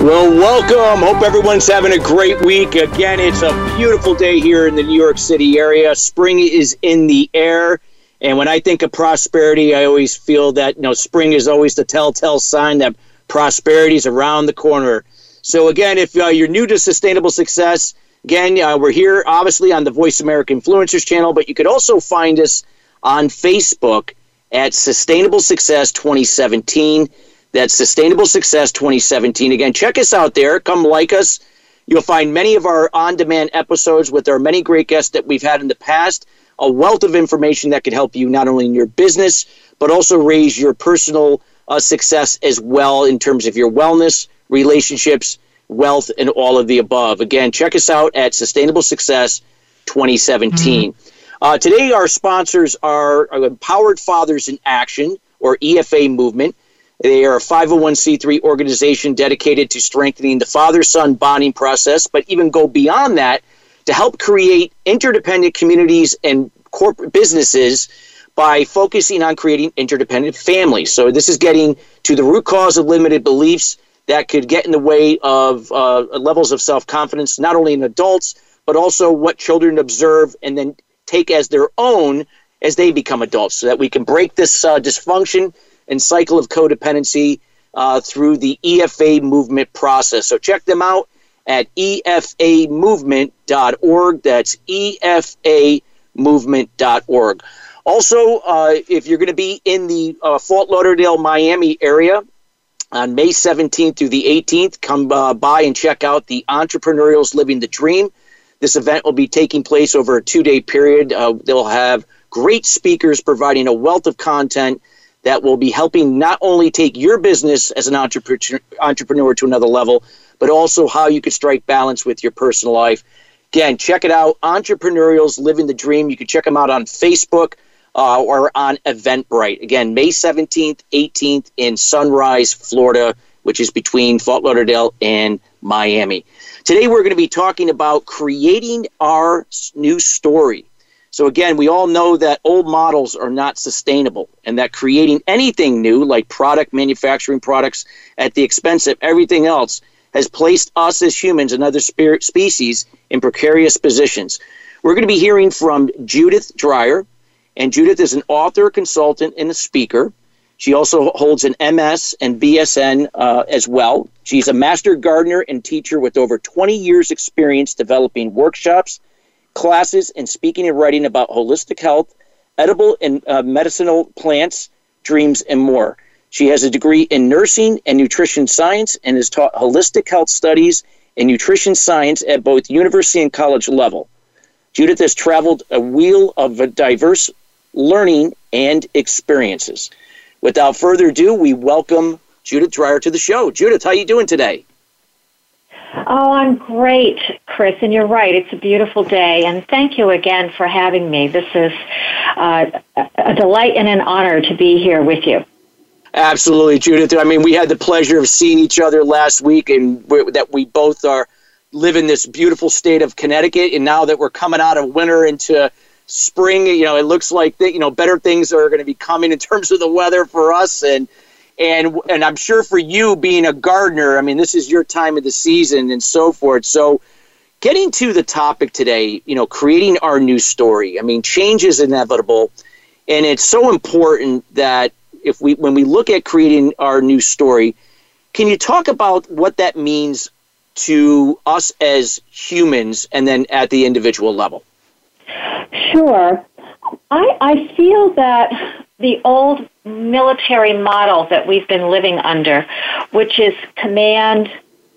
Well, welcome. Hope everyone's having a great week. Again, it's a beautiful day here in the New York City area. Spring is in the air. And when I think of prosperity, I always feel that, you know, spring is always the telltale sign that prosperity is around the corner. So, again, if uh, you're new to sustainable success, again, uh, we're here obviously on the Voice America Influencers channel, but you could also find us on Facebook at Sustainable Success 2017. That's Sustainable Success 2017. Again, check us out there. Come like us. You'll find many of our on demand episodes with our many great guests that we've had in the past. A wealth of information that could help you not only in your business, but also raise your personal uh, success as well in terms of your wellness, relationships, wealth, and all of the above. Again, check us out at Sustainable Success 2017. Mm-hmm. Uh, today, our sponsors are Empowered Fathers in Action, or EFA Movement. They are a 501c3 organization dedicated to strengthening the father son bonding process, but even go beyond that to help create interdependent communities and corporate businesses by focusing on creating interdependent families. So, this is getting to the root cause of limited beliefs that could get in the way of uh, levels of self confidence, not only in adults, but also what children observe and then take as their own as they become adults, so that we can break this uh, dysfunction and cycle of codependency uh, through the EFA movement process. So check them out at efamovement.org. That's efamovement.org. Also, uh, if you're going to be in the uh, Fort Lauderdale, Miami area on May 17th through the 18th, come uh, by and check out the Entrepreneurials Living the Dream. This event will be taking place over a two day period. Uh, they'll have great speakers providing a wealth of content that will be helping not only take your business as an entrepreneur to another level, but also how you can strike balance with your personal life. Again, check it out. Entrepreneurials Living the Dream. You can check them out on Facebook uh, or on Eventbrite. Again, May 17th, 18th in Sunrise, Florida, which is between Fort Lauderdale and Miami. Today, we're going to be talking about creating our new story. So, again, we all know that old models are not sustainable and that creating anything new, like product manufacturing products at the expense of everything else, has placed us as humans and other spirit species in precarious positions. We're going to be hearing from Judith Dreyer, and Judith is an author, consultant, and a speaker. She also holds an MS and BSN uh, as well. She's a master gardener and teacher with over 20 years' experience developing workshops classes in speaking and writing about holistic health, edible and uh, medicinal plants, dreams, and more. She has a degree in nursing and nutrition science and has taught holistic health studies and nutrition science at both university and college level. Judith has traveled a wheel of diverse learning and experiences. Without further ado, we welcome Judith Dreyer to the show. Judith, how are you doing today? Oh, I'm great, Chris, and you're right. It's a beautiful day, and thank you again for having me. This is uh, a delight and an honor to be here with you. Absolutely, Judith. I mean, we had the pleasure of seeing each other last week, and that we both are live in this beautiful state of Connecticut, and now that we're coming out of winter into spring, you know, it looks like that you know better things are going to be coming in terms of the weather for us, and and and I'm sure for you being a gardener, I mean, this is your time of the season and so forth. So, getting to the topic today, you know, creating our new story. I mean, change is inevitable, and it's so important that if we when we look at creating our new story, can you talk about what that means to us as humans, and then at the individual level? Sure. I, I feel that the old military model that we've been living under, which is command,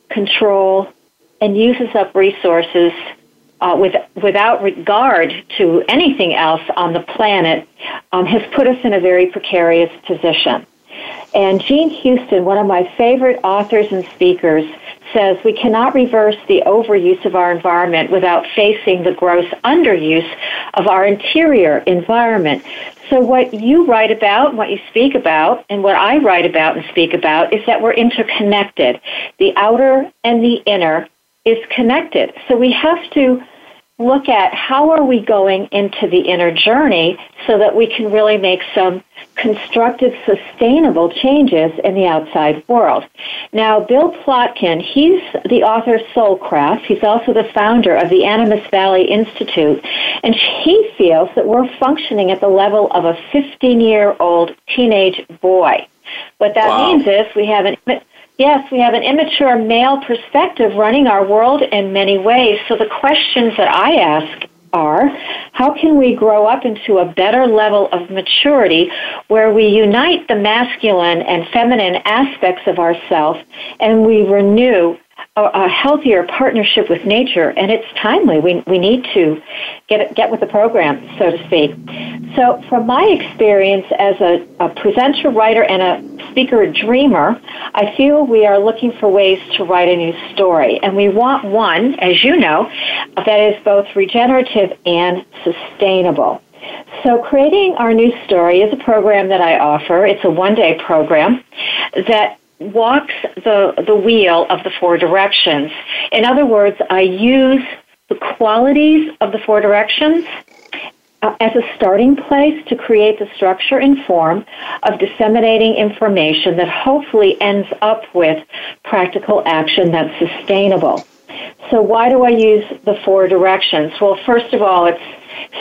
control, and uses up resources uh, with, without regard to anything else on the planet, um, has put us in a very precarious position. And Jean Houston, one of my favorite authors and speakers, says we cannot reverse the overuse of our environment without facing the gross underuse of our interior environment. So, what you write about, what you speak about, and what I write about and speak about is that we're interconnected. The outer and the inner is connected. So, we have to look at how are we going into the inner journey so that we can really make some constructive, sustainable changes in the outside world. Now, Bill Plotkin, he's the author of Soulcraft. He's also the founder of the Animas Valley Institute, and he feels that we're functioning at the level of a 15-year-old teenage boy. What that wow. means is we have an Yes, we have an immature male perspective running our world in many ways. So the questions that I ask are how can we grow up into a better level of maturity where we unite the masculine and feminine aspects of ourselves and we renew a, a, healthier partnership with nature, and it's timely. We, we need to get get with the program, so to speak. So, from my experience as a, a presenter, writer, and a speaker, a dreamer, I feel we are looking for ways to write a new story, and we want one, as you know, that is both regenerative and sustainable. So, creating our new story is a program that I offer. It's a one day program that walks the, the wheel of the four directions. In other words, I use the qualities of the four directions uh, as a starting place to create the structure and form of disseminating information that hopefully ends up with practical action that's sustainable. So, why do I use the four directions? Well, first of all, it's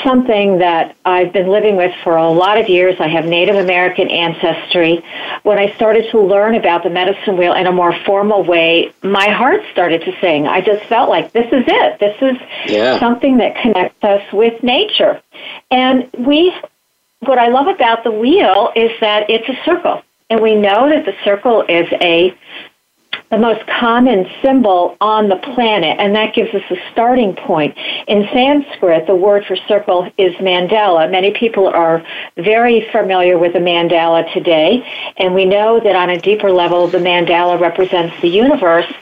something that I've been living with for a lot of years. I have Native American ancestry. When I started to learn about the medicine wheel in a more formal way, my heart started to sing. I just felt like this is it. This is yeah. something that connects us with nature. And we, what I love about the wheel is that it's a circle. And we know that the circle is a the most common symbol on the planet, and that gives us a starting point. In Sanskrit, the word for circle is mandala. Many people are very familiar with the mandala today, and we know that on a deeper level, the mandala represents the universe.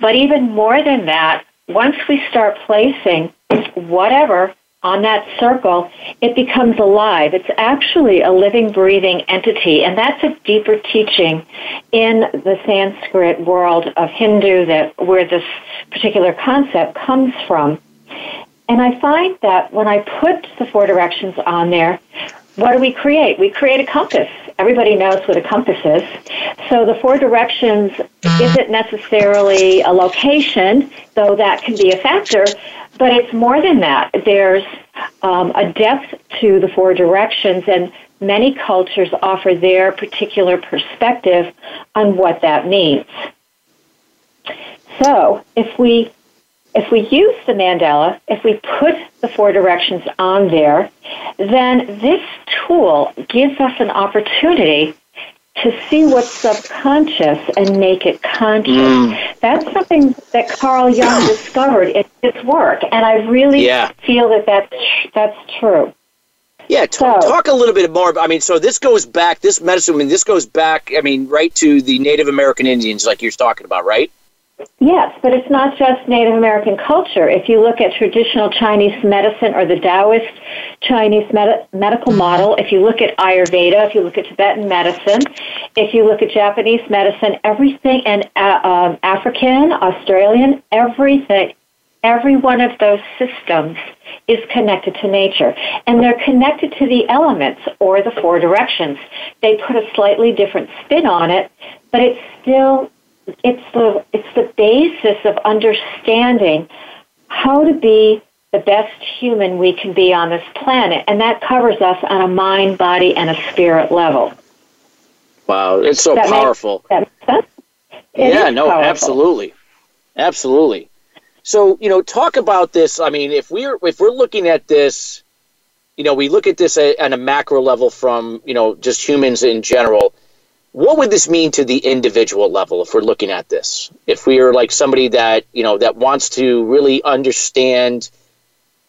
But even more than that, once we start placing whatever on that circle, it becomes alive. It's actually a living, breathing entity, and that's a deeper teaching in the Sanskrit world of Hindu that where this particular concept comes from. And I find that when I put the four directions on there, what do we create? We create a compass. Everybody knows what a compass is. So the four directions isn't necessarily a location, though that can be a factor, but it's more than that. There's um, a depth to the four directions, and many cultures offer their particular perspective on what that means. So, if we if we use the mandala, if we put the four directions on there, then this tool gives us an opportunity to see what's subconscious and make it conscious. Mm. That's something that Carl Jung discovered in his work, and I really yeah. feel that that's, that's true. Yeah, t- so, talk a little bit more. I mean, so this goes back, this medicine, I mean, this goes back, I mean, right to the Native American Indians, like you're talking about, right? Yes, but it's not just Native American culture. If you look at traditional Chinese medicine or the Taoist Chinese med- medical model, if you look at Ayurveda, if you look at Tibetan medicine, if you look at Japanese medicine, everything, and uh, um, African, Australian, everything, every one of those systems is connected to nature. And they're connected to the elements or the four directions. They put a slightly different spin on it, but it's still it's the it's the basis of understanding how to be the best human we can be on this planet, and that covers us on a mind, body, and a spirit level. Wow, it's so that powerful. Makes, that yeah, no, powerful. absolutely, absolutely. So you know, talk about this. I mean, if we're if we're looking at this, you know, we look at this at, at a macro level from you know just humans in general what would this mean to the individual level if we're looking at this if we are like somebody that you know that wants to really understand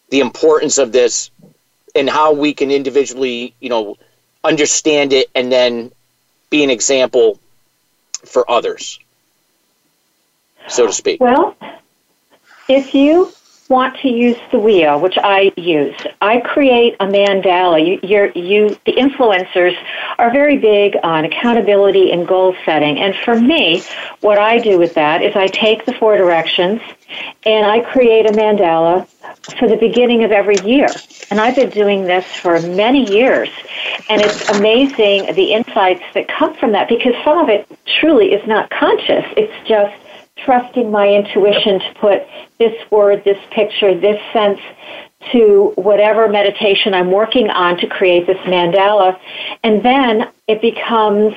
the importance of this and how we can individually you know understand it and then be an example for others, so to speak? Well, if you want to use the wheel, which I use, I create a mandala. You, you're, you, the influencers are very big on accountability and goal setting. And for me, what I do with that is I take the four directions and I create a mandala for the beginning of every year. And I've been doing this for many years. And it's amazing the insights that come from that because some of it truly is not conscious. It's just trusting my intuition to put this word, this picture, this sense to whatever meditation I'm working on to create this mandala. And then it becomes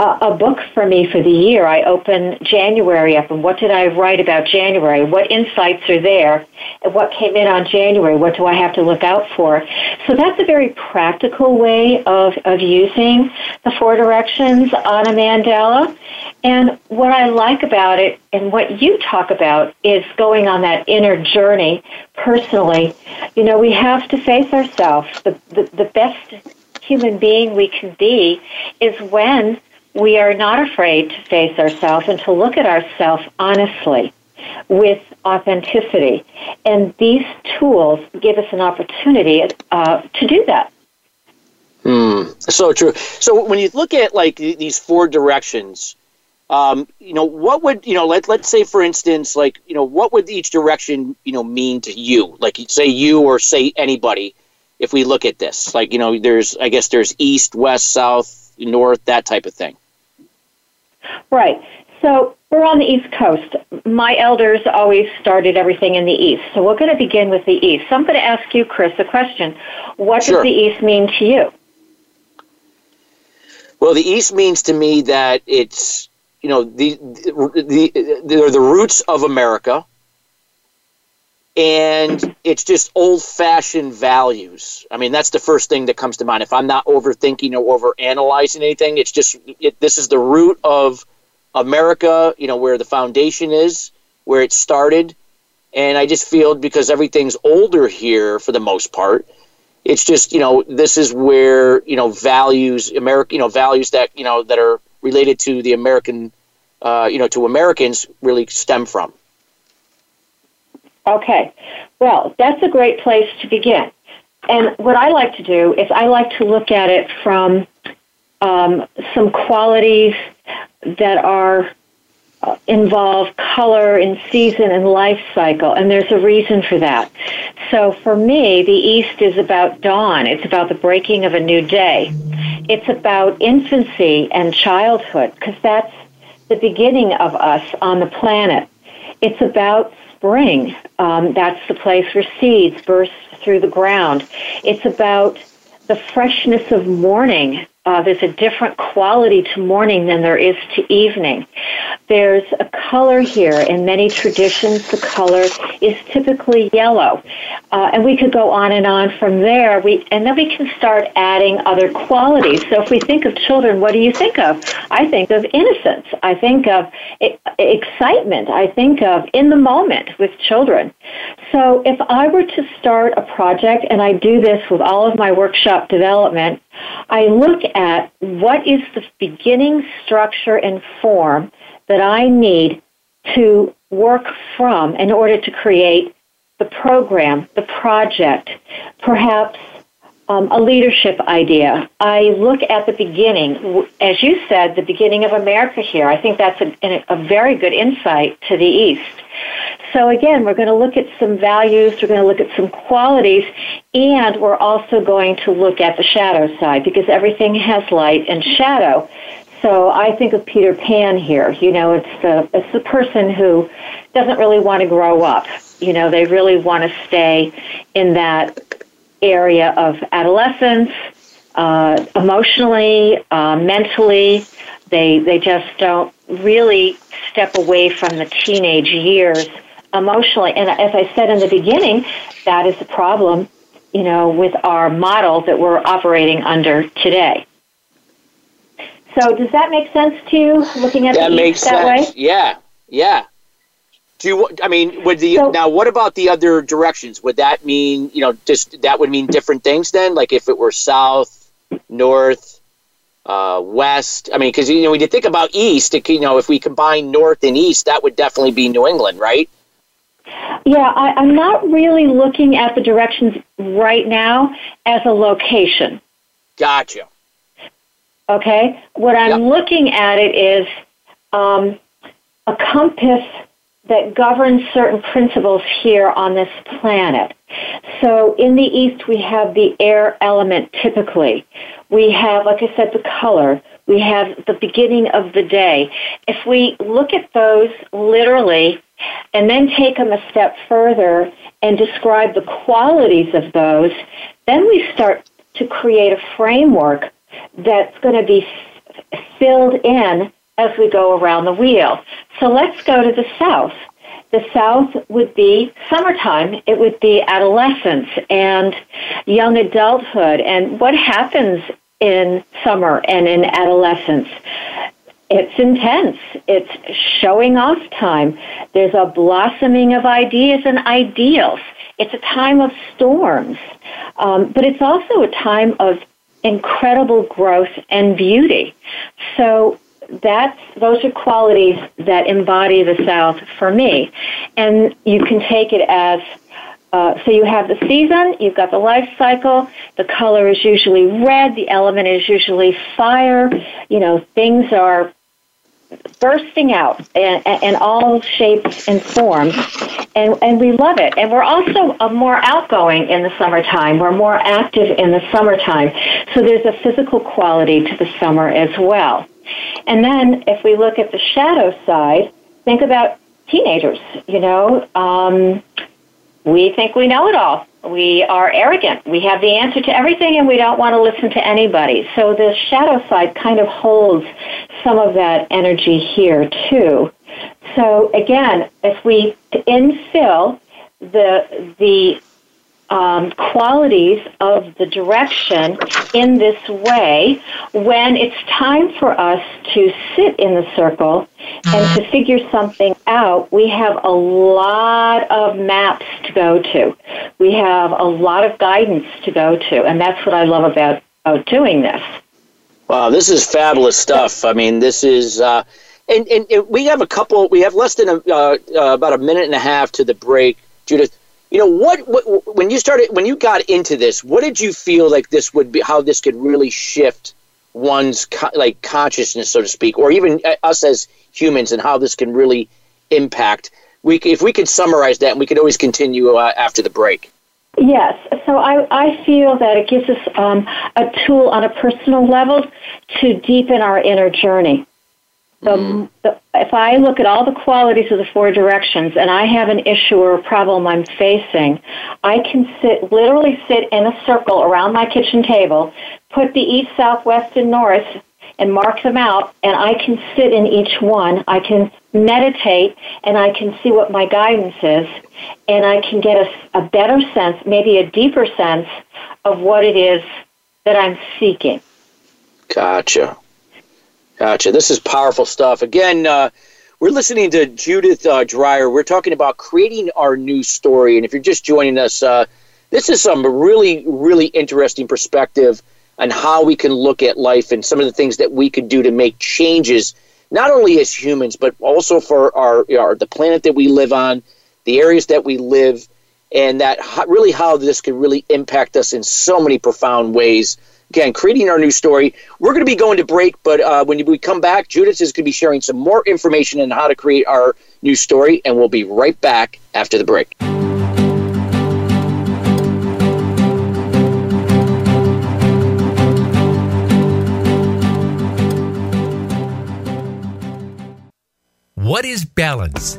a, a, book for me for the year. I open January up and what did I write about January? What insights are there? And what came in on January? What do I have to look out for? So that's a very practical way of, of using the four directions on a mandala. And what I like about it and what you talk about is going on that inner journey personally. You know, we have to face ourselves. The, the, the best human being we can be is when we are not afraid to face ourselves and to look at ourselves honestly with authenticity. And these tools give us an opportunity uh, to do that. Hmm. So true. So when you look at like these four directions, um, you know, what would you know? Let let's say, for instance, like you know, what would each direction you know mean to you? Like say you or say anybody. If we look at this, like you know, there's I guess there's east, west, south, north, that type of thing. Right. So we're on the East Coast. My elders always started everything in the East. So we're going to begin with the East. So I'm going to ask you, Chris, a question. What sure. does the East mean to you? Well, the East means to me that it's you know the the, the they're the roots of America, and it's just old fashioned values. I mean, that's the first thing that comes to mind. If I'm not overthinking or over analyzing anything, it's just it, this is the root of America. You know where the foundation is, where it started, and I just feel because everything's older here for the most part it's just you know this is where you know values America you know values that you know that are related to the American, uh, you know, to Americans really stem from. Okay, well, that's a great place to begin. And what I like to do is I like to look at it from um, some qualities that are uh, involve color and season and life cycle, and there's a reason for that. So for me, the East is about dawn. It's about the breaking of a new day. It's about infancy and childhood because that's the beginning of us on the planet. It's about spring. Um, that's the place where seeds burst through the ground. It's about the freshness of morning uh, there's a different quality to morning than there is to evening. There's a color here. In many traditions, the color is typically yellow. Uh, and we could go on and on from there. We, and then we can start adding other qualities. So if we think of children, what do you think of? I think of innocence. I think of excitement. I think of in the moment with children. So if I were to start a project, and I do this with all of my workshop development, I look at what is the beginning structure and form that I need to work from in order to create the program, the project, perhaps um, a leadership idea. I look at the beginning, as you said, the beginning of America here. I think that's a, a very good insight to the East. So again, we're going to look at some values, we're going to look at some qualities, and we're also going to look at the shadow side because everything has light and shadow. So I think of Peter Pan here. You know, it's the it's the person who doesn't really want to grow up. You know, they really want to stay in that area of adolescence, uh, emotionally, uh, mentally. They they just don't really step away from the teenage years emotionally. And as I said in the beginning, that is the problem, you know, with our model that we're operating under today. So does that make sense to you, looking at that makes that sense. way? Yeah, yeah. Do you? I mean, would the so, now? What about the other directions? Would that mean you know just that would mean different things then? Like if it were south, north, uh, west. I mean, because you know when you think about east, it, you know if we combine north and east, that would definitely be New England, right? Yeah, I, I'm not really looking at the directions right now as a location. Gotcha. Okay, what I'm yep. looking at it is um, a compass that governs certain principles here on this planet. So in the East, we have the air element typically. We have, like I said, the color. We have the beginning of the day. If we look at those literally and then take them a step further and describe the qualities of those, then we start to create a framework that's going to be filled in as we go around the wheel. So let's go to the south. The south would be summertime. It would be adolescence and young adulthood. And what happens in summer and in adolescence? It's intense. It's showing off time. There's a blossoming of ideas and ideals. It's a time of storms. Um, but it's also a time of incredible growth and beauty. So that's those are qualities that embody the South for me, and you can take it as. Uh, so you have the season, you've got the life cycle. The color is usually red. The element is usually fire. You know, things are bursting out in, in all shapes and forms, and, and we love it. And we're also uh, more outgoing in the summertime. We're more active in the summertime. So there's a physical quality to the summer as well. And then if we look at the shadow side, think about teenagers. You know, um, we think we know it all. We are arrogant. We have the answer to everything and we don't want to listen to anybody. So the shadow side kind of holds some of that energy here too. So again, if we infill the the um, qualities of the direction in this way when it's time for us to sit in the circle and to figure something out, we have a lot of maps to go to. We have a lot of guidance to go to, and that's what I love about, about doing this. Wow, this is fabulous stuff. I mean, this is. Uh, and, and, and, we have a couple. We have less than a, uh, uh, about a minute and a half to the break, Judith you know what, what when you started when you got into this what did you feel like this would be how this could really shift one's co- like consciousness so to speak or even uh, us as humans and how this can really impact? We if we could summarize that and we could always continue uh, after the break. Yes, so I, I feel that it gives us um, a tool on a personal level to deepen our inner journey. The, mm-hmm. the, if I look at all the qualities of the four directions and I have an issue or a problem I'm facing, I can sit, literally sit in a circle around my kitchen table, put the east, south, west, and north, and mark them out, and I can sit in each one. I can meditate, and I can see what my guidance is, and I can get a, a better sense, maybe a deeper sense, of what it is that I'm seeking. Gotcha. Gotcha. This is powerful stuff. Again, uh, we're listening to Judith uh, Dreyer. We're talking about creating our new story. And if you're just joining us, uh, this is some really, really interesting perspective on how we can look at life and some of the things that we could do to make changes, not only as humans, but also for our, our the planet that we live on, the areas that we live, and that really how this could really impact us in so many profound ways again, creating our new story. We're going to be going to break, but uh, when we come back, Judith is going to be sharing some more information on how to create our new story, and we'll be right back after the break. What is balance?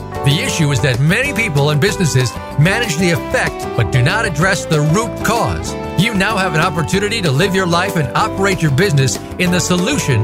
The issue is that many people and businesses manage the effect but do not address the root cause. You now have an opportunity to live your life and operate your business in the solution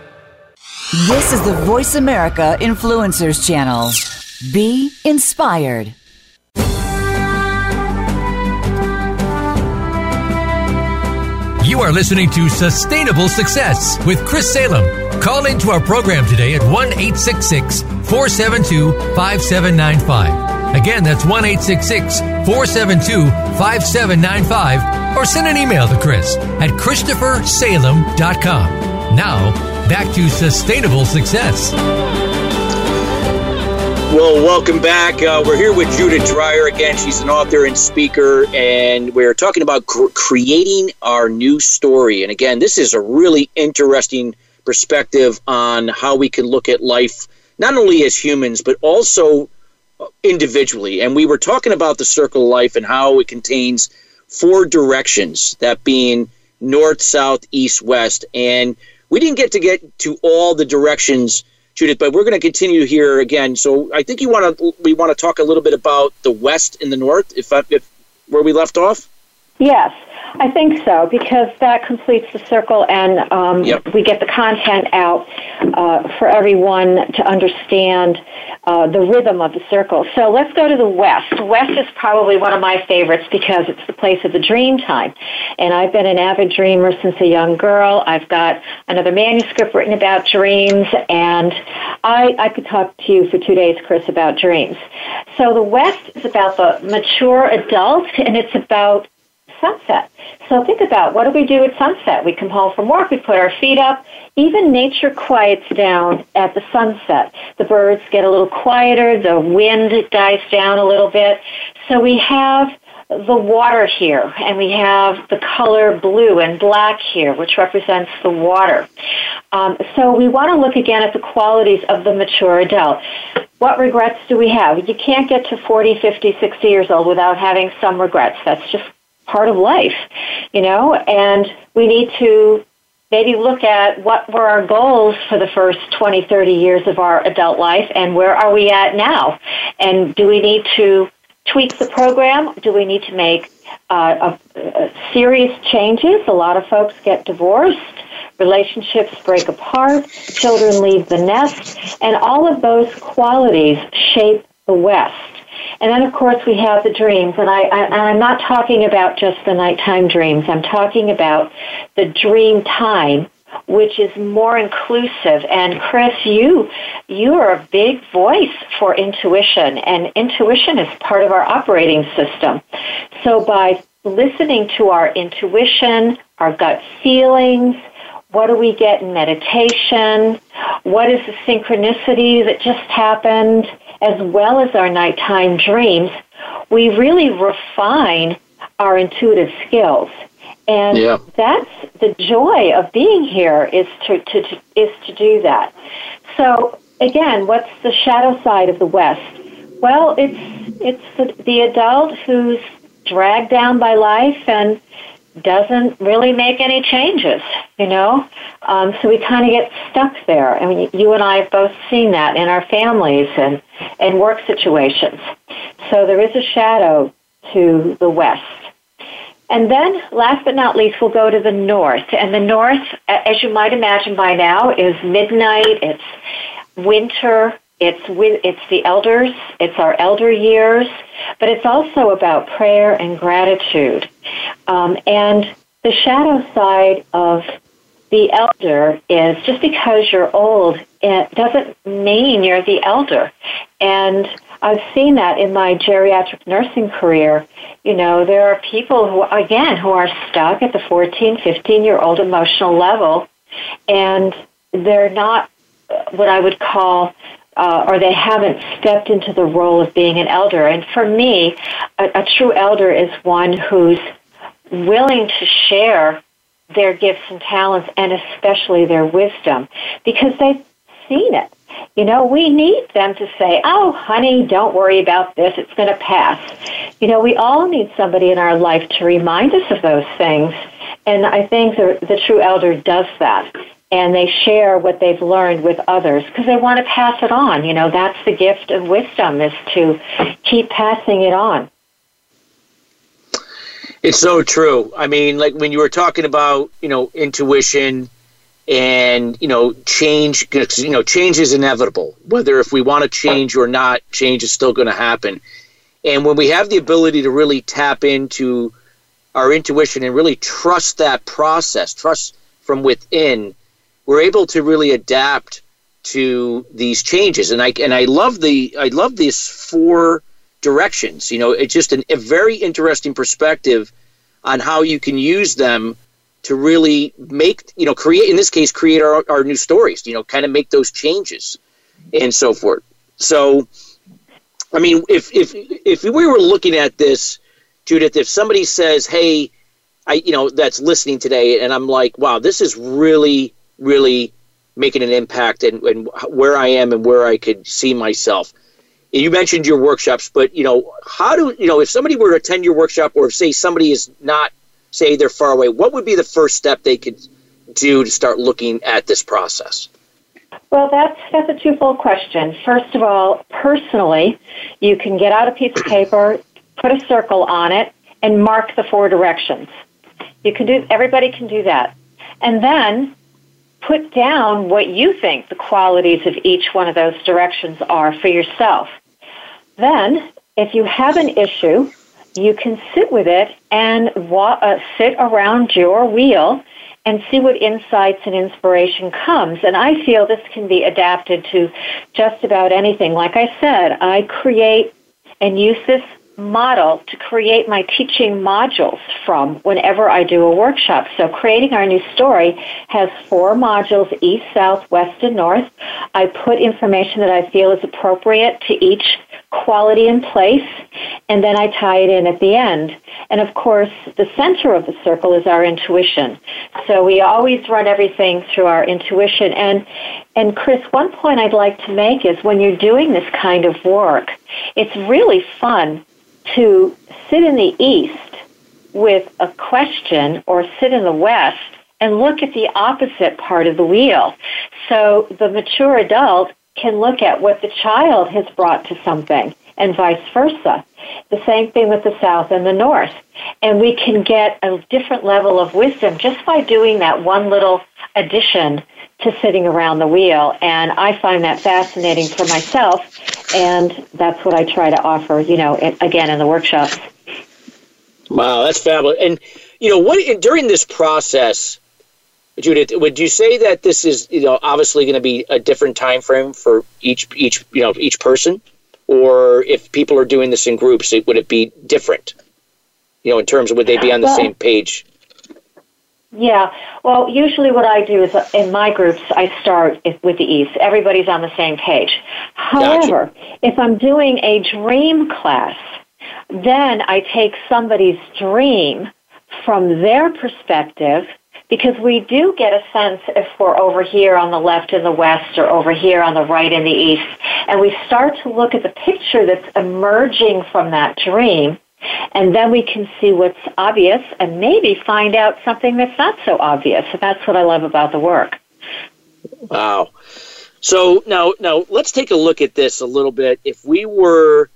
This is the Voice America Influencers Channel. Be inspired. You are listening to Sustainable Success with Chris Salem. Call into our program today at 1 866 472 5795. Again, that's 1 866 472 5795. Or send an email to Chris at ChristopherSalem.com. Now, back to sustainable success. Well, welcome back. Uh, we're here with Judith Dreyer again. She's an author and speaker, and we're talking about cr- creating our new story. And again, this is a really interesting perspective on how we can look at life, not only as humans, but also individually. And we were talking about the circle of life and how it contains four directions that being north, south, east, west. And we didn't get to get to all the directions Judith, but we're going to continue here again. So I think you want to we want to talk a little bit about the west and the north, if, if where we left off. Yes, I think so because that completes the circle, and um, yep. we get the content out uh, for everyone to understand uh, the rhythm of the circle. So let's go to the west. West is probably one of my favorites because it's the place of the dream time, and I've been an avid dreamer since a young girl. I've got another manuscript written about dreams, and I, I could talk to you for two days, Chris, about dreams. So the west is about the mature adult, and it's about sunset. So think about what do we do at sunset? We come home from work, we put our feet up. Even nature quiets down at the sunset. The birds get a little quieter, the wind dies down a little bit. So we have the water here, and we have the color blue and black here, which represents the water. Um, so we want to look again at the qualities of the mature adult. What regrets do we have? You can't get to 40, 50, 60 years old without having some regrets. That's just part of life, you know, and we need to maybe look at what were our goals for the first 20, 30 years of our adult life and where are we at now? And do we need to tweak the program? Do we need to make uh, a, a serious changes? A lot of folks get divorced. Relationships break apart, children leave the nest, and all of those qualities shape the West. And then, of course, we have the dreams. And, I, I, am not talking about just the nighttime dreams. I'm talking about the dream time, which is more inclusive. And Chris, you you are a big voice for intuition, and intuition is part of our operating system. So by listening to our intuition, our gut feelings, what do we get in meditation? What is the synchronicity that just happened? As well as our nighttime dreams, we really refine our intuitive skills. And yeah. that's the joy of being here is to, to, to, is to do that. So again, what's the shadow side of the West? Well, it's it's the, the adult who's dragged down by life and doesn't really make any changes, you know? Um, so we kind of get stuck there. I mean, you and I have both seen that in our families and, and work situations. So there is a shadow to the west. And then, last but not least, we'll go to the north. And the north, as you might imagine by now, is midnight, it's winter, it's with it's the elders, it's our elder years, but it's also about prayer and gratitude. Um, and the shadow side of the elder is just because you're old, it doesn't mean you're the elder. And I've seen that in my geriatric nursing career. You know, there are people who, again, who are stuck at the 14, 15 year old emotional level, and they're not what I would call, uh, or they haven't stepped into the role of being an elder. And for me, a, a true elder is one who's willing to share their gifts and talents and especially their wisdom because they've seen it. You know, we need them to say, oh, honey, don't worry about this. It's going to pass. You know, we all need somebody in our life to remind us of those things. And I think the, the true elder does that. And they share what they've learned with others because they want to pass it on. You know, that's the gift of wisdom is to keep passing it on. It's so true. I mean, like when you were talking about, you know, intuition, and you know change you know change is inevitable whether if we want to change or not change is still going to happen and when we have the ability to really tap into our intuition and really trust that process trust from within we're able to really adapt to these changes. And i and i love the i love these four directions you know it's just an, a very interesting perspective on how you can use them to really make you know create in this case create our, our new stories you know kind of make those changes and so forth. So i mean if if if we were looking at this judith if somebody says hey i you know that's listening today and i'm like wow this is really really making an impact and, and where i am and where i could see myself you mentioned your workshops but you know how do you know if somebody were to attend your workshop or say somebody is not say they're far away, what would be the first step they could do to start looking at this process? Well, that's that's a twofold question. First of all, personally, you can get out a piece of paper, put a circle on it, and mark the four directions. You can do everybody can do that. And then put down what you think the qualities of each one of those directions are for yourself. Then, if you have an issue, you can sit with it and wa- uh, sit around your wheel and see what insights and inspiration comes. And I feel this can be adapted to just about anything. Like I said, I create and use this model to create my teaching modules from whenever I do a workshop. So creating our new story has four modules, east, south, west, and north. I put information that I feel is appropriate to each quality in place, and then I tie it in at the end. And of course, the center of the circle is our intuition. So we always run everything through our intuition. And, and Chris, one point I'd like to make is when you're doing this kind of work, it's really fun to sit in the east with a question or sit in the west and look at the opposite part of the wheel. So the mature adult can look at what the child has brought to something and vice versa. The same thing with the South and the North. And we can get a different level of wisdom just by doing that one little addition to sitting around the wheel. And I find that fascinating for myself. And that's what I try to offer, you know, again in the workshops. Wow, that's fabulous. And, you know, what during this process, Judith, would you say that this is, you know, obviously going to be a different time frame for each each you know each person, or if people are doing this in groups, would it be different? You know, in terms of would they be on the well, same page? Yeah. Well, usually what I do is in my groups, I start with the East. Everybody's on the same page. However, gotcha. if I'm doing a dream class, then I take somebody's dream from their perspective because we do get a sense if we're over here on the left in the west or over here on the right in the east. And we start to look at the picture that's emerging from that dream. And then we can see what's obvious and maybe find out something that's not so obvious. So that's what I love about the work. Wow. So now, now let's take a look at this a little bit. If we were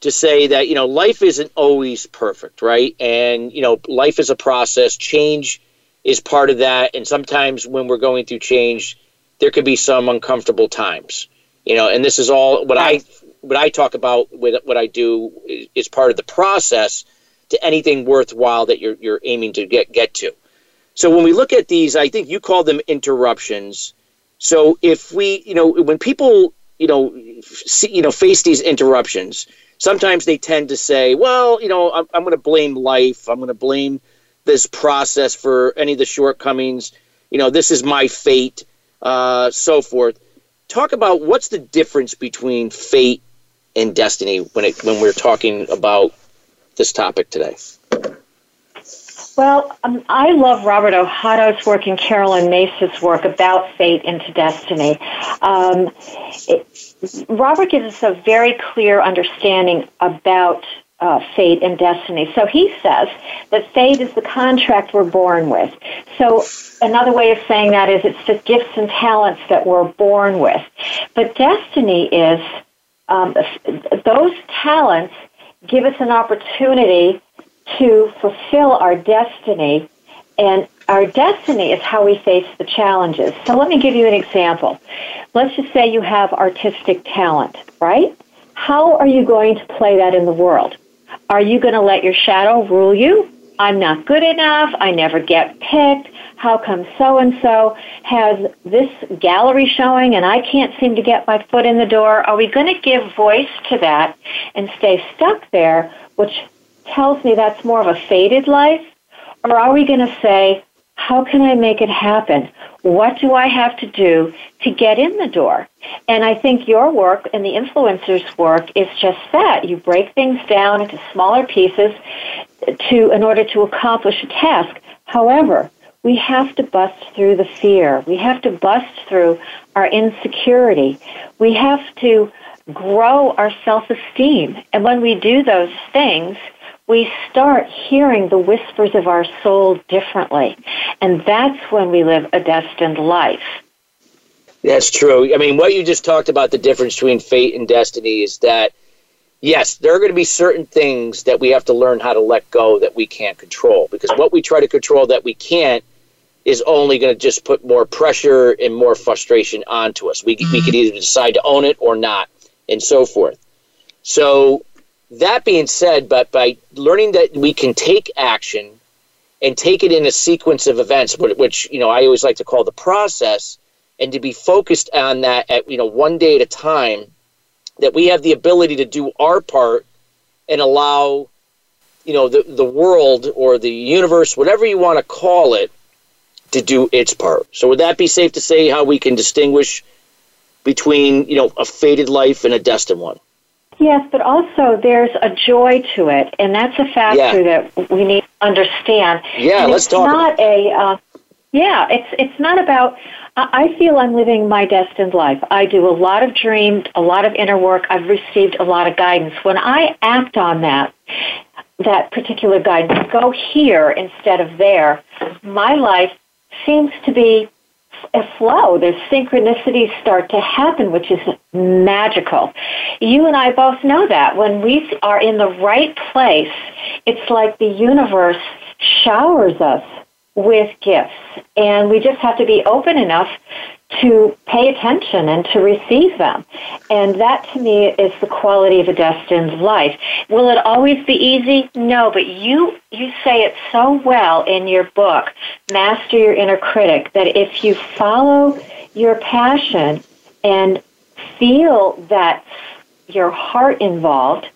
to say that you know life isn't always perfect, right? And you know life is a process. Change is part of that, and sometimes when we're going through change, there could be some uncomfortable times. You know, and this is all what I what I talk about with what I do is, part of the process to anything worthwhile that you're you're aiming to get get to. So when we look at these, I think you call them interruptions. So if we, you know, when people, you know, see, you know, face these interruptions, sometimes they tend to say, well, you know, I'm, I'm going to blame life. I'm going to blame this process for any of the shortcomings. You know, this is my fate, uh, so forth. Talk about what's the difference between fate and destiny when it when we're talking about this topic today. Well, um, I love Robert Ohotto's work and Caroline Myss's work about fate into destiny. Um, it, Robert gives us a very clear understanding about uh, fate and destiny. So he says that fate is the contract we're born with. So another way of saying that is it's the gifts and talents that we're born with. But destiny is um, those talents give us an opportunity to fulfill our destiny. And our destiny is how we face the challenges. So let me give you an example. Let's just say you have artistic talent, right? How are you going to play that in the world? Are you going to let your shadow rule you? I'm not good enough. I never get picked. How come so and so has this gallery showing and I can't seem to get my foot in the door? Are we going to give voice to that and stay stuck there, which tells me that's more of a fated life? Or are we going to say, how can I make it happen? What do I have to do to get in the door? And I think your work and the influencers' work is just that. You break things down into smaller pieces to in order to accomplish a task. However, we have to bust through the fear. We have to bust through our insecurity. We have to grow our self-esteem. And when we do those things, we start hearing the whispers of our soul differently. And that's when we live a destined life. That's true. I mean, what you just talked about the difference between fate and destiny is that, yes, there are going to be certain things that we have to learn how to let go that we can't control. Because what we try to control that we can't is only going to just put more pressure and more frustration onto us. We, mm-hmm. we could either decide to own it or not, and so forth. So that being said, but by learning that we can take action and take it in a sequence of events, which you know I always like to call the process, and to be focused on that at you know one day at a time, that we have the ability to do our part and allow you know the the world or the universe, whatever you want to call it, to do its part. So would that be safe to say how we can distinguish between you know a fated life and a destined one? Yes, but also there's a joy to it, and that's a factor yeah. that we need to understand. Yeah, and let's it's talk. Not a, uh, yeah, it's it's not about. I feel I'm living my destined life. I do a lot of dreams, a lot of inner work. I've received a lot of guidance. When I act on that, that particular guidance, go here instead of there, my life seems to be a flow. There's synchronicities start to happen, which is magical. You and I both know that. When we are in the right place, it's like the universe showers us with gifts. And we just have to be open enough to pay attention and to receive them. And that to me is the quality of a destined life. Will it always be easy? No, but you you say it so well in your book, Master Your Inner Critic, that if you follow your passion and feel that your heart involved,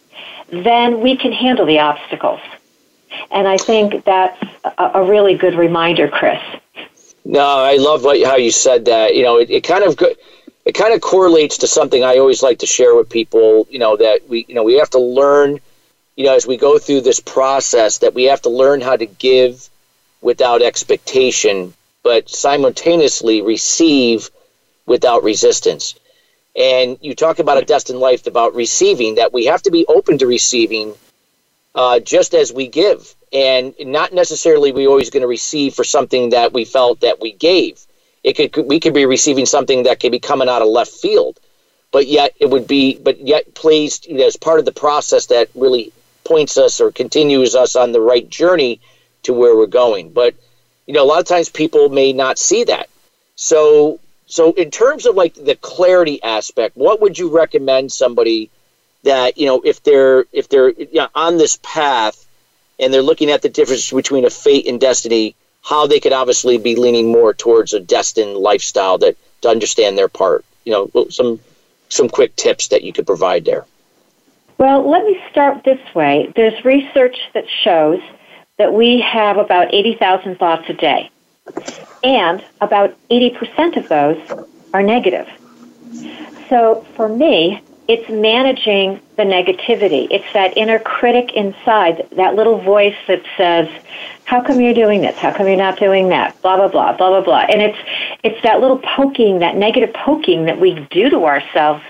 then we can handle the obstacles. And I think that's a, a really good reminder, Chris. No, I love what, how you said that. You know, it, it kind of it kind of correlates to something I always like to share with people. You know that we you know we have to learn. You know, as we go through this process, that we have to learn how to give without expectation, but simultaneously receive without resistance. And you talk about a destined life, about receiving, that we have to be open to receiving, uh, just as we give, and not necessarily we always going to receive for something that we felt that we gave. It could we could be receiving something that could be coming out of left field, but yet it would be but yet plays you know, as part of the process that really points us or continues us on the right journey to where we're going. But you know, a lot of times people may not see that. So so in terms of like the clarity aspect, what would you recommend somebody that you know if they're if they're you know, on this path and they're looking at the difference between a fate and destiny, how they could obviously be leaning more towards a destined lifestyle that to understand their part. You know, some some quick tips that you could provide there. Well, let me start this way. There's research that shows that we have about 80,000 thoughts a day, and about 80% of those are negative. So for me, it's managing the negativity. It's that inner critic inside, that little voice that says, "How come you're doing this? How come you're not doing that?" Blah blah blah blah blah blah. And it's it's that little poking, that negative poking that we do to ourselves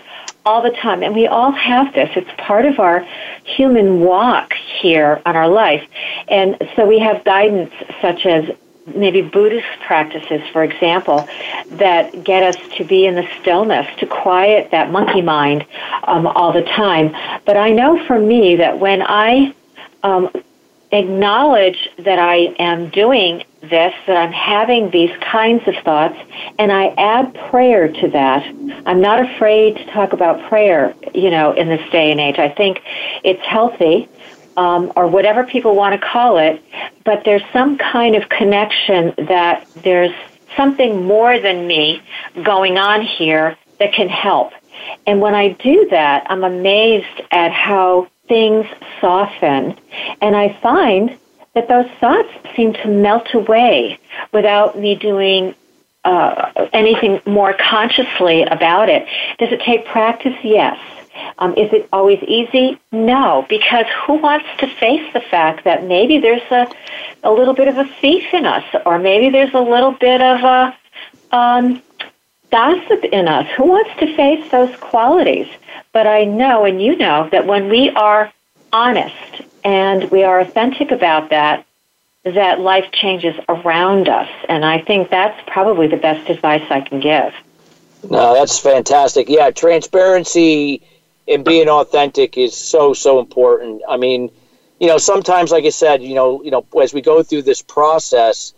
all the time. And we all have this. It's part of our human walk here on our life. And so we have guidance such as maybe Buddhist practices, for example, that get us to be in the stillness, to quiet that monkey mind um, all the time. But I know for me that when I um, acknowledge that I am doing this, that I'm having these kinds of thoughts, and I add prayer to that. I'm not afraid to talk about prayer, you know, in this day and age. I think it's healthy um, or whatever people want to call it, but there's some kind of connection that there's something more than me going on here that can help. And when I do that, I'm amazed at how things soften. And I find that those thoughts seem to melt away without me doing uh, anything more consciously about it. Does it take practice? Yes. Um, is it always easy? No, because who wants to face the fact that maybe there's a, a little bit of a thief in us, or maybe there's a little bit of a um, gossip in us? Who wants to face those qualities? But I know, and you know, that when we are honest and we are authentic about that, that life changes around us. And I think that's probably the best advice I can give. No, that's fantastic. Yeah, transparency and being authentic is so so important. I mean, you know, sometimes, like I said, you know, you know, as we go through this process,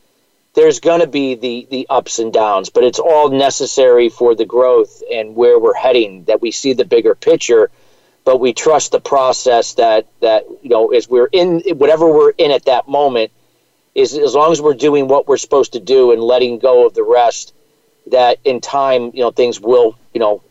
there's going to be the the ups and downs, but it's all necessary for the growth and where we're heading. That we see the bigger picture, but we trust the process. That that you know, as we're in whatever we're in at that moment, is as long as we're doing what we're supposed to do and letting go of the rest. That in time, you know, things will you know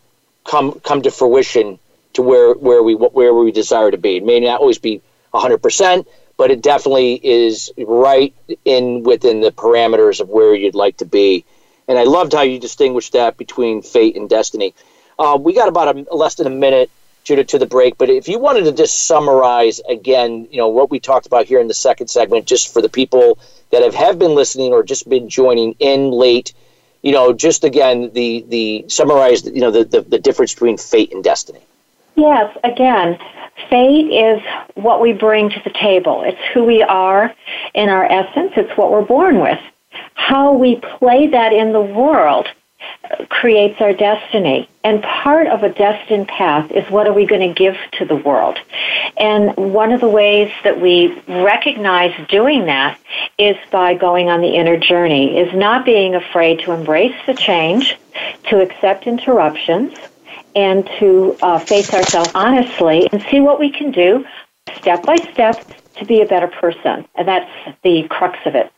come come to fruition to where where we where we desire to be. It may not always be 100%, but it definitely is right in within the parameters of where you'd like to be. And I loved how you distinguished that between fate and destiny. Uh, we got about a, less than a minute, Judith, to the break. But if you wanted to just summarize again, you know what we talked about here in the second segment, just for the people that have, have been listening or just been joining in late, you know, just again the the summarize, you know, the, the, the difference between fate and destiny. Yes, again, fate is what we bring to the table. It's who we are in our essence, it's what we're born with. How we play that in the world creates our destiny. And part of a destined path is what are we going to give to the world? And one of the ways that we recognize doing that is by going on the inner journey, is not being afraid to embrace the change, to accept interruptions, and to uh, face ourselves honestly and see what we can do step by step to be a better person. And that's the crux of it.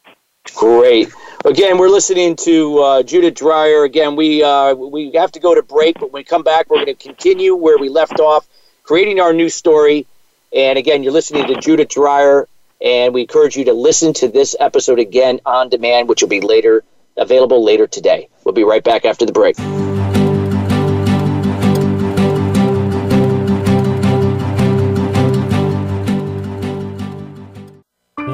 Great. Again, we're listening to uh, Judith Dreyer. Again, we uh, we have to go to break, but when we come back, we're going to continue where we left off, creating our new story. And again, you're listening to Judith Dreyer, and we encourage you to listen to this episode again on demand, which will be later available later today. We'll be right back after the break.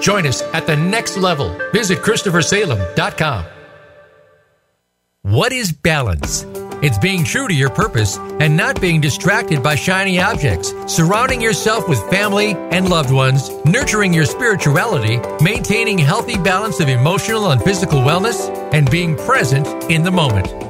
Join us at the next level. Visit ChristopherSalem.com. What is balance? It's being true to your purpose and not being distracted by shiny objects, surrounding yourself with family and loved ones, nurturing your spirituality, maintaining healthy balance of emotional and physical wellness, and being present in the moment.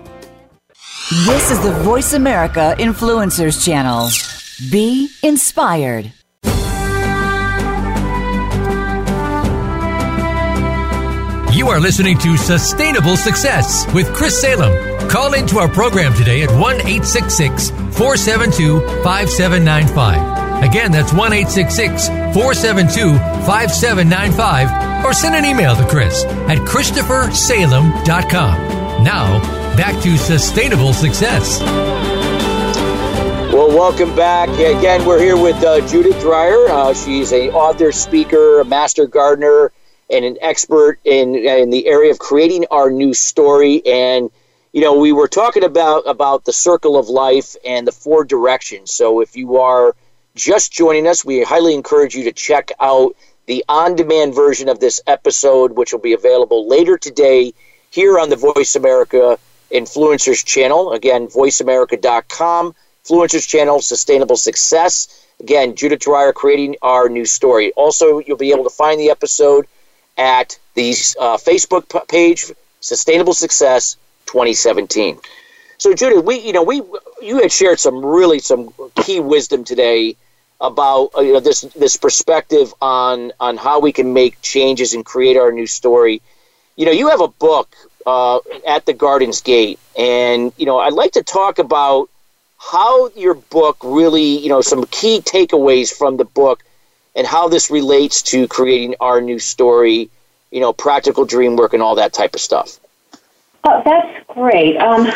This is the Voice America Influencers Channel. Be inspired. You are listening to Sustainable Success with Chris Salem. Call into our program today at 1 866 472 5795. Again, that's 1 866 472 5795. Or send an email to Chris at ChristopherSalem.com. Now, back to Sustainable Success. Well, welcome back. Again, we're here with uh, Judith Dreyer. Uh, she's a author, speaker, a master gardener, and an expert in in the area of creating our new story. And you know, we were talking about about the circle of life and the four directions. So, if you are just joining us, we highly encourage you to check out the on-demand version of this episode, which will be available later today here on the Voice America Influencers channel. Again, voiceamerica.com, Influencers channel, Sustainable Success. Again, Judith Dreyer creating our new story. Also, you'll be able to find the episode at the uh, Facebook page, Sustainable Success 2017. So, Judith, we you know we you had shared some really some key wisdom today about uh, you know, this this perspective on on how we can make changes and create our new story. You know, you have a book uh, at the Garden's Gate, and you know, I'd like to talk about how your book really, you know, some key takeaways from the book, and how this relates to creating our new story. You know, practical dream work and all that type of stuff. Oh, that's great. Um,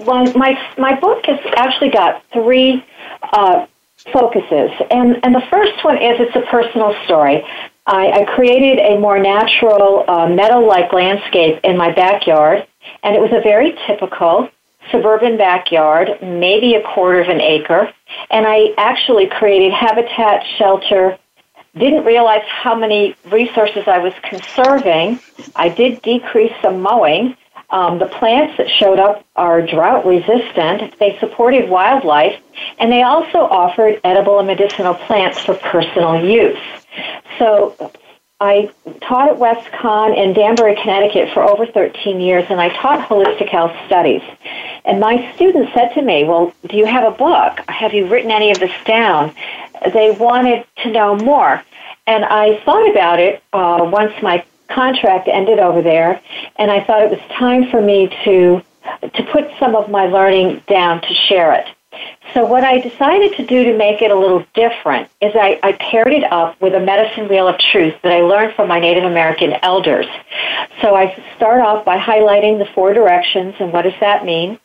well, my my book has actually got three uh, focuses. And, and the first one is it's a personal story. I, I created a more natural uh, meadow-like landscape in my backyard, and it was a very typical suburban backyard, maybe a quarter of an acre. And I actually created habitat, shelter, didn't realize how many resources I was conserving. I did decrease some mowing, um, the plants that showed up are drought resistant. They supported wildlife, and they also offered edible and medicinal plants for personal use. So I taught at WestConn in Danbury, Connecticut for over 13 years, and I taught holistic health studies. And my students said to me, Well, do you have a book? Have you written any of this down? They wanted to know more. And I thought about it uh, once my contract ended over there, and I thought it was time for me to to put some of my learning down to share it. So what I decided to do to make it a little different is I, I paired it up with a medicine wheel of truth that I learned from my Native American elders. So I start off by highlighting the four directions and what does that mean.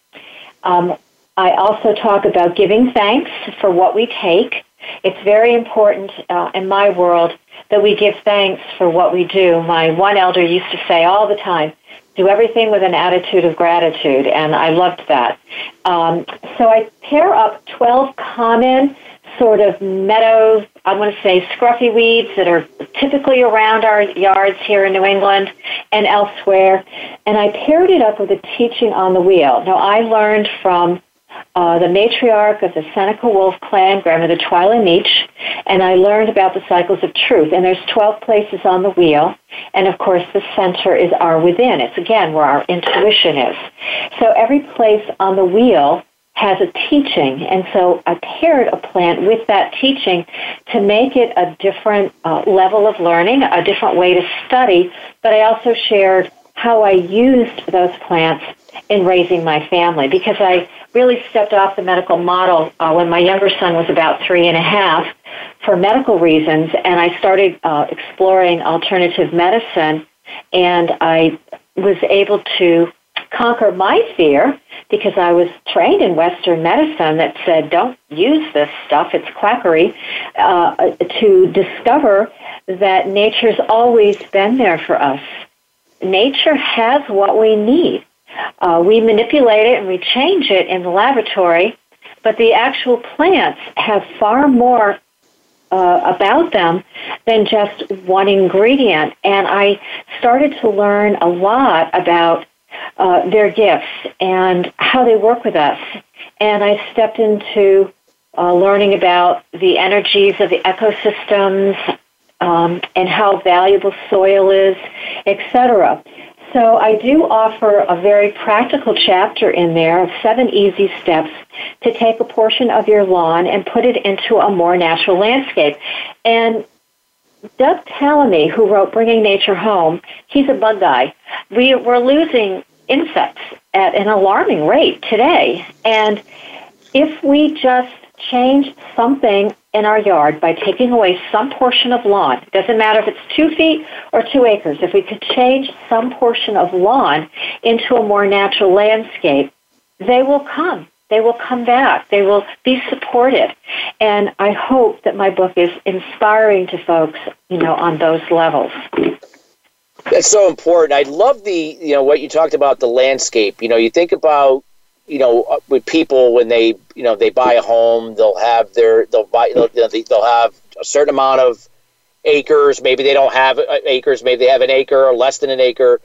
Um, I also talk about giving thanks for what we take. It's very important uh, in my world that we give thanks for what we do. My one elder used to say all the time, do everything with an attitude of gratitude, and I loved that. Um, so I pair up 12 common sort of meadows, I want to say scruffy weeds that are typically around our yards here in New England and elsewhere, and I paired it up with a teaching on the wheel. Now, I learned from uh, the matriarch of the Seneca Wolf clan, Grandmother Twylah Nitsch, and I learned about the cycles of truth. And there's 12 places on the wheel, and of course the center is our within. It's again where our intuition is. So every place on the wheel has a teaching, and so I paired a plant with that teaching to make it a different uh, level of learning, a different way to study, but I also shared how I used those plants in raising my family because I really stepped off the medical model uh, when my younger son was about three and a half for medical reasons, and I started uh, exploring alternative medicine, and I was able to conquer my fear because I was trained in Western medicine that said, don't use this stuff, it's quackery, uh, to discover that nature's always been there for us. Nature has what we need. Uh, we manipulate it and we change it in the laboratory, but the actual plants have far more uh, about them than just one ingredient. And I started to learn a lot about uh, their gifts and how they work with us. And I stepped into uh, learning about the energies of the ecosystems um, and how valuable soil is, etc. So I do offer a very practical chapter in there of seven easy steps to take a portion of your lawn and put it into a more natural landscape. And Doug Tallamy, who wrote Bringing Nature Home, he's a bug guy. We, we're losing insects at an alarming rate today. And if we just change something in our yard by taking away some portion of lawn. It doesn't matter if it's two feet or two acres. If we could change some portion of lawn into a more natural landscape, they will come. They will come back. They will be supported. And I hope that my book is inspiring to folks, you know, on those levels. That's so important. I love the, you know, what you talked about the landscape. You know, you think about you know, uh, with people when they, you know, they buy a home, they'll have their, they'll buy, they'll, they'll have a certain amount of acres. Maybe they don't have uh, acres. Maybe they have an acre or less than an acre.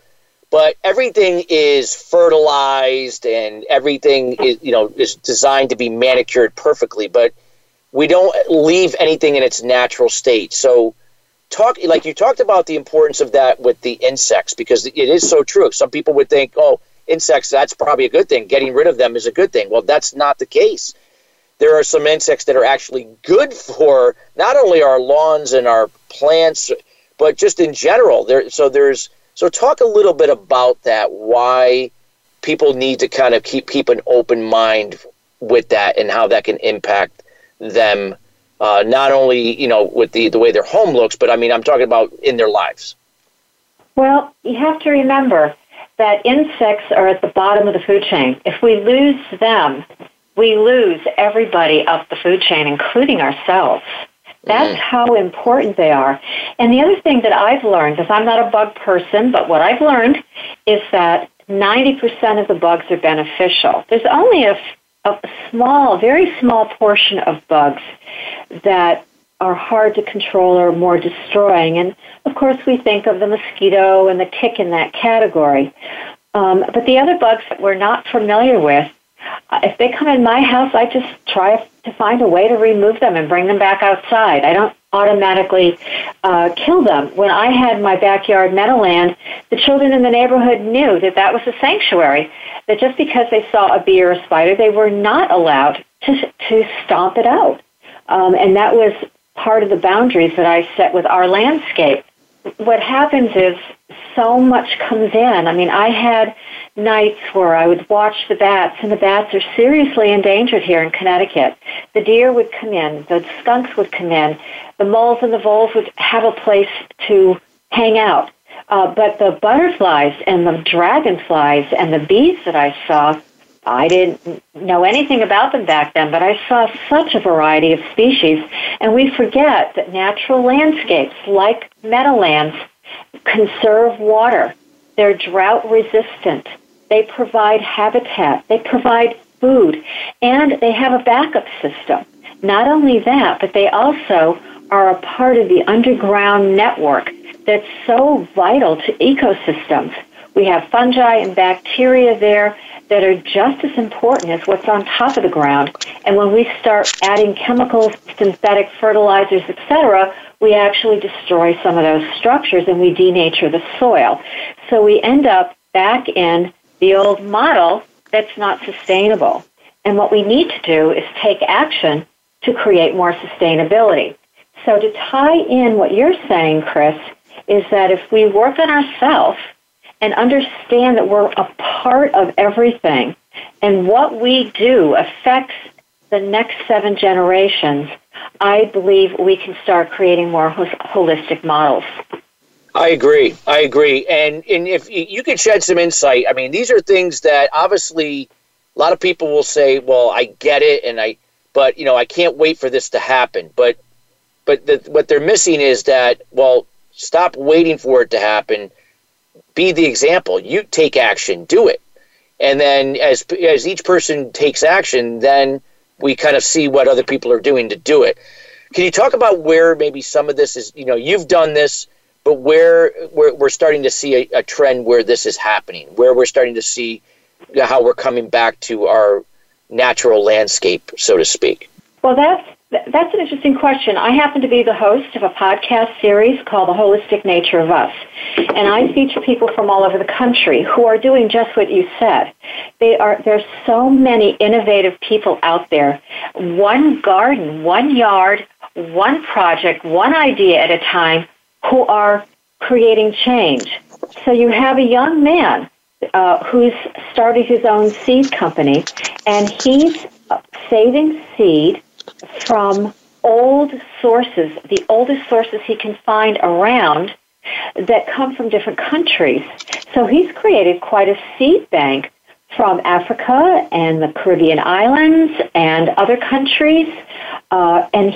But everything is fertilized and everything is, you know, is designed to be manicured perfectly. But we don't leave anything in its natural state. So, talk like you talked about the importance of that with the insects because it is so true. Some people would think, oh, insects, that's probably a good thing. Getting rid of them is a good thing. Well, that's not the case. There are some insects that are actually good for not only our lawns and our plants, but just in general. There, so there's so talk a little bit about that. Why people need to kind of keep keep an open mind with that, and how that can impact them. Uh, not only you know with the the way their home looks, but I mean I'm talking about in their lives. Well, you have to remember that insects are at the bottom of the food chain. If we lose them, we lose everybody up the food chain, including ourselves. That's mm. how important they are. And the other thing that I've learned, because I'm not a bug person, but what I've learned is that 90% of the bugs are beneficial. There's only a, a small, very small portion of bugs that are hard to control or more destroying. And of course, we think of the mosquito and the tick in that category. Um, but the other bugs that we're not familiar with, uh, if they come in my house, I just try to find a way to remove them and bring them back outside. I don't automatically uh, kill them. When I had my backyard meadowland, the children in the neighborhood knew that that was a sanctuary. That just because they saw a bee or a spider, they were not allowed to to stomp it out. Um, and that was part of the boundaries that I set with our landscape. What happens is so much comes in. I mean, I had nights where I would watch the bats, and the bats are seriously endangered here in Connecticut. The deer would come in, the skunks would come in, the moles and the voles would have a place to hang out. Uh, but the butterflies and the dragonflies and the bees that I saw, I didn't know anything about them back then, but I saw such a variety of species. And we forget that natural landscapes like meadowlands conserve water. They're drought resistant. They provide habitat. They provide food. And they have a backup system. Not only that, but they also are a part of the underground network that's so vital to ecosystems. We have fungi and bacteria there that are just as important as what's on top of the ground. And when we start adding chemicals, synthetic fertilizers, etc., we actually destroy some of those structures and we denature the soil. So we end up back in the old model that's not sustainable. And what we need to do is take action to create more sustainability. So to tie in what you're saying, Chris, is that if we work on ourselves and understand that we're a part of everything and what we do affects the next seven generations, I believe we can start creating more holistic models. I agree. I agree. And and if you could shed some insight, I mean, these are things that obviously a lot of people will say, "Well, I get it," and I, but you know, I can't wait for this to happen. But but the, what they're missing is that, well, stop waiting for it to happen. Be the example. You take action. Do it. And then as as each person takes action, then we kind of see what other people are doing to do it. Can you talk about where maybe some of this is? You know, you've done this, but where we're, we're starting to see a, a trend where this is happening, where we're starting to see how we're coming back to our natural landscape, so to speak. Well, that's that's an interesting question. I happen to be the host of a podcast series called The Holistic Nature of Us. And I feature people from all over the country who are doing just what you said. They are there's so many innovative people out there. One garden, one yard, one project, one idea at a time who are creating change. So you have a young man uh, who's started his own seed company and he's saving seed from old sources, the oldest sources he can find around that come from different countries. So he's created quite a seed bank from Africa and the Caribbean islands and other countries. Uh, and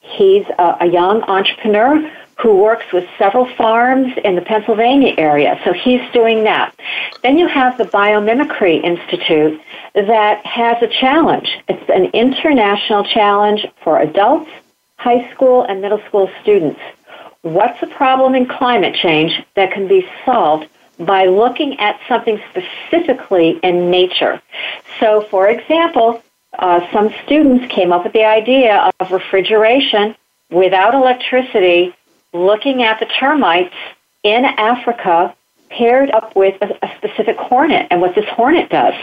he's a, a young entrepreneur who works with several farms in the Pennsylvania area. So he's doing that. Then you have the Biomimicry Institute that has a challenge. It's an international challenge for adults, high school, and middle school students. What's a problem in climate change that can be solved by looking at something specifically in nature? So, for example, uh, some students came up with the idea of refrigeration without electricity looking at the termites in Africa paired up with a, a, specific hornet and what this hornet does.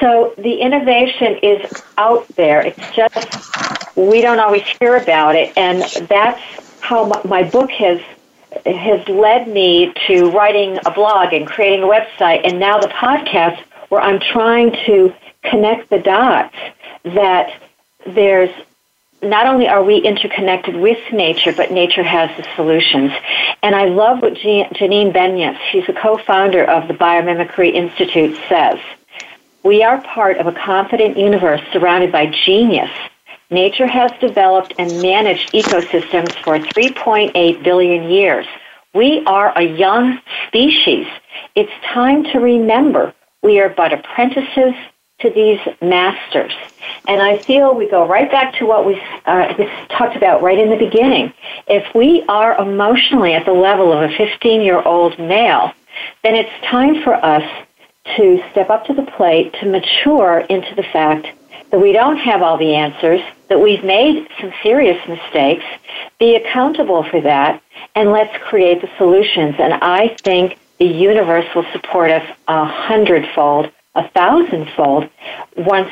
So the innovation is out there. It's just we don't always hear about it, and that's how my, my book has has led me to writing a blog and creating a website, and now the podcast where I'm trying to connect the dots that there's not only are we interconnected with nature, but nature has the solutions. And I love what Janine Benyus, she's a co-founder of the Biomimicry Institute, says. We are part of a confident universe surrounded by genius. Nature has developed and managed ecosystems for 3.8 billion years. We are a young species. It's time to remember we are but apprentices to these masters. And I feel we go right back to what we uh, talked about right in the beginning. If we are emotionally at the level of a 15 year old male, then it's time for us to step up to the plate to mature into the fact that we don't have all the answers, that we've made some serious mistakes, be accountable for that, and let's create the solutions. And I think the universe will support us a hundredfold a thousandfold once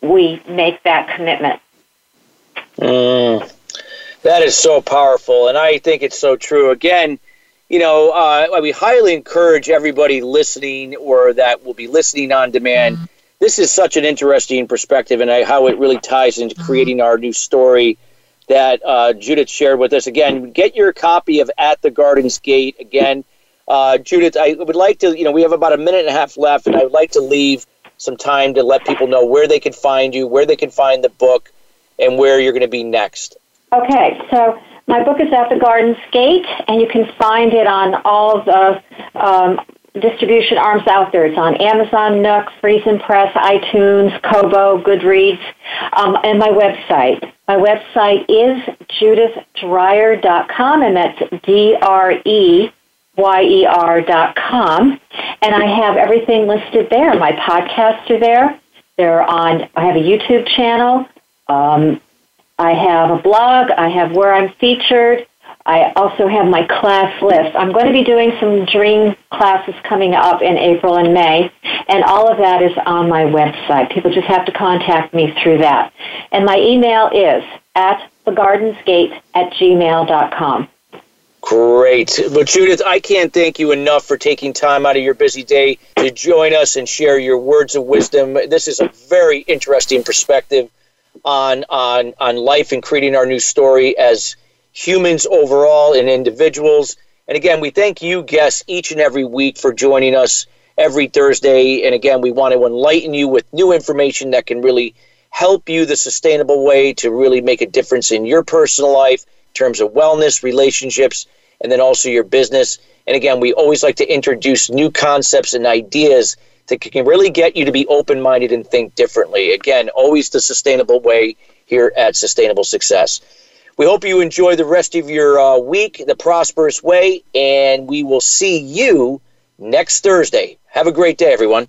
we make that commitment. Mm, that is so powerful, and I think it's so true. Again, you know, uh, we highly encourage everybody listening or that will be listening on demand. Mm-hmm. This is such an interesting perspective and how it really ties into mm-hmm. creating our new story that uh, Judith shared with us. Again, get your copy of At the Garden's Gate. Again, uh, Judith, I would like to, you know, we have about a minute and a half left, and I would like to leave some time to let people know where they can find you, where they can find the book, and where you're going to be next. Okay, so my book is At the Garden's Gate, and you can find it on all the um, distribution arms out there. It's on Amazon, Nook, Friesen Press, iTunes, Kobo, Goodreads, um, and my website. My website is judithdreyer.com, and that's D R E Y E R dot com. And I have everything listed there. My podcasts are there. They're on, I have a YouTube channel. Um, I have a blog. I have where I'm featured. I also have my class list. I'm going to be doing some dream classes coming up in April and May, and all of that is on my website. People just have to contact me through that. And my email is at thegardensgate at gmail.com. Great. But Judith, I can't thank you enough for taking time out of your busy day to join us and share your words of wisdom. This is a very interesting perspective on on on life and creating our new story as humans overall and individuals. And again, we thank you guests each and every week for joining us every Thursday. And again, we want to enlighten you with new information that can really help you the sustainable way to really make a difference in your personal life in terms of wellness, relationships, and then also your business. And again, we always like to introduce new concepts and ideas that can really get you to be open minded and think differently. Again, always the sustainable way here at Sustainable Success. We hope you enjoy the rest of your uh, week the prosperous way, and we will see you next Thursday. Have a great day, everyone.